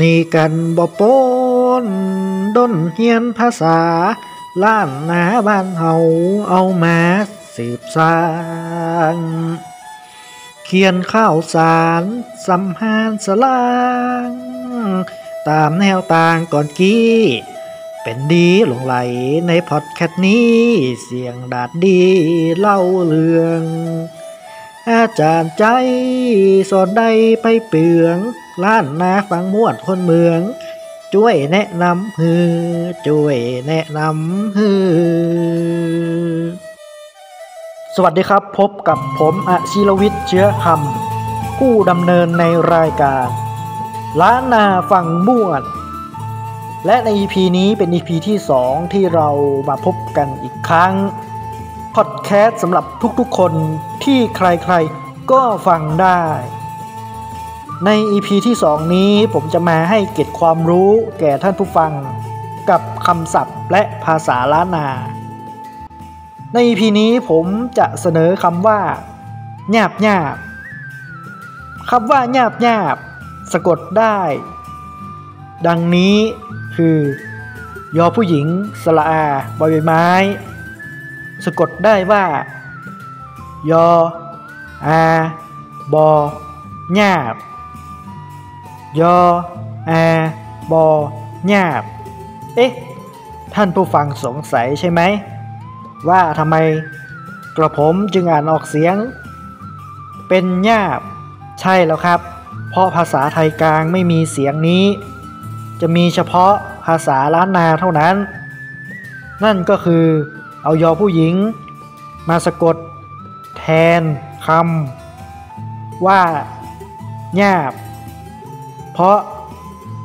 นี่กันบ่ปนด้นเฮียนภาษา ล้านนาบ้านเฮาเอามาสืบสร้าง เขียนข้าวสารสัมหานสลาง ตามแนวต่างก่อนกี้ เป็นดีหลงไหลในพอดแคสต์นี้ เสียงดาดดีเล่าเรื่อง อาจารย์ใจ สอนได้ไปเปลืองล้านนาฟังมวนคนเมือง ช่วยแนะนำฮือช่วยแนะนำฮือสวัสดีครับพบกับผมอชิรวิทย์เชื้อคำผู้ดำเนินในรายการ ล้านนาฟังมวนและใน EP นี้เป็น EP ที่ 2 ที่เรามาพบกันอีกครั้ง พอดแคสต์สำหรับทุกๆคนที่ใครๆก็ฟังได้ ใน EP ที่ 2 นี้ผมจะมาให้เก็บความรู้แก่ท่านผู้ฟัง กับคำศัพท์และภาษาล้านนา ใน EP นี้ผมจะเสนอคำว่าหยาบหยาบคำว่าหยาบหยาบสะกดได้ ดังนี้คือยอผู้หญิงสระอาบอยไม้ สะกดได้ว่า ยออาบอหยาบ ยออาบอหยาบ เอ๊ะ ท่านผู้ฟังสงสัยใช่ไหม ว่าทำไมกระผมจึงอ่านออกเสียง เป็นหยาบ ใช่แล้วครับ เพราะภาษาไทยกลางไม่มีเสียงนี้ จะมีเฉพาะภาษาล้านนาเท่านั้น นั่นก็คือ เอายอผู้หญิง มาสะกด แทนคำว่าหยาบ เพราะ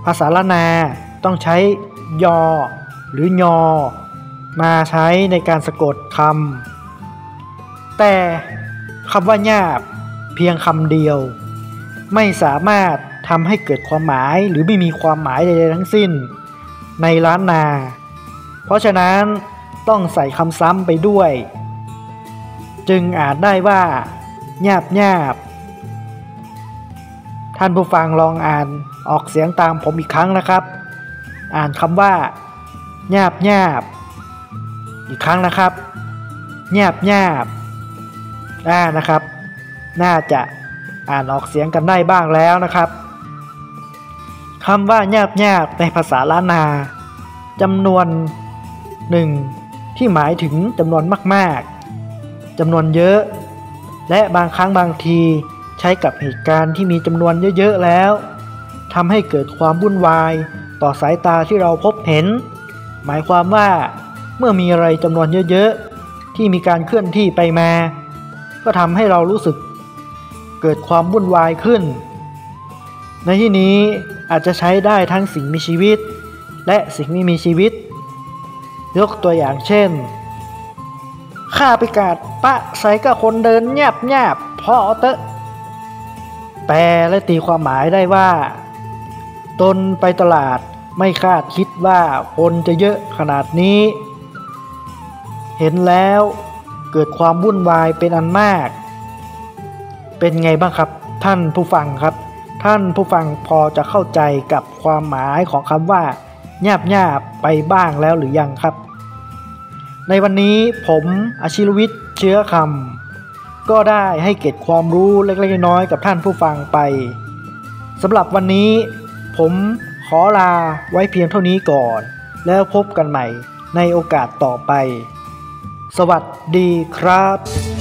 ภาษาล้านนาต้องใช้ยอ หรือยอ มาใช้ในการสะกดคำแต่คำว่าหยาบเพียงคำเดียว ไม่สามารถทำให้เกิดความหมายหรือไม่มีความหมายใดๆทั้งสิ้น ในล้านนา เพราะฉะนั้น ต้องใส่คำซ้ำไปด้วย จึงอาจได้ว่าหยาบหยาบท่านผู้ฟังลองอ่านออกเสียงตามผมอีกครั้งนะครับ อ่านคำว่าหยาบหยาบอีกครั้งนะครับหยาบหยาบอ่านะครับ น่าจะอ่านออกเสียงกันได้บ้างแล้วนะครับคำว่าหยาบหยาบในภาษาล้านนาจำนวนหนึ่ง ที่หมายถึงจำนวนมากๆจำนวนเยอะ และบางครั้งบางทีใช้กับเหตุการณ์ที่มีจำนวนเยอะๆแล้วทำให้เกิดความวุ่นวายต่อสายตาที่เราพบเห็น หมายความว่าเมื่อมีอะไรจำนวนเยอะๆ ที่มีการเคลื่อนที่ไปมา ก็ทำให้เรารู้สึก เกิดความวุ่นวายขึ้น ในที่นี้อาจจะใช้ได้ทั้งสิ่งมีชีวิต และสิ่งไม่มีชีวิต ยกตัวอย่างเช่นข้าไปกาดปะใส่กับคนเดินแยบแยบพ่อเตะแปลและตีความหมายได้ว่า ตนไปตลาดไม่คาดคิดว่าคนจะเยอะขนาดนี้ เห็นแล้วเกิดความวุ่นวายเป็นอันมาก เป็นไงบ้างครับท่านผู้ฟังครับ ท่านผู้ฟังพอจะเข้าใจกับความหมายของคำว่า หยบหยบไปบ้างแล้วหรือยังครับ ในวันนี้ผมอาชิรวิทย์เชื้อคำก็ได้ให้เก็บความรู้เล็กๆน้อยๆกับท่านผู้ฟังไปสำหรับวันนี้ผมขอลาไว้เพียงเท่านี้ก่อน แล้วพบกันใหม่ในโอกาสต่อไป สวัสดีครับ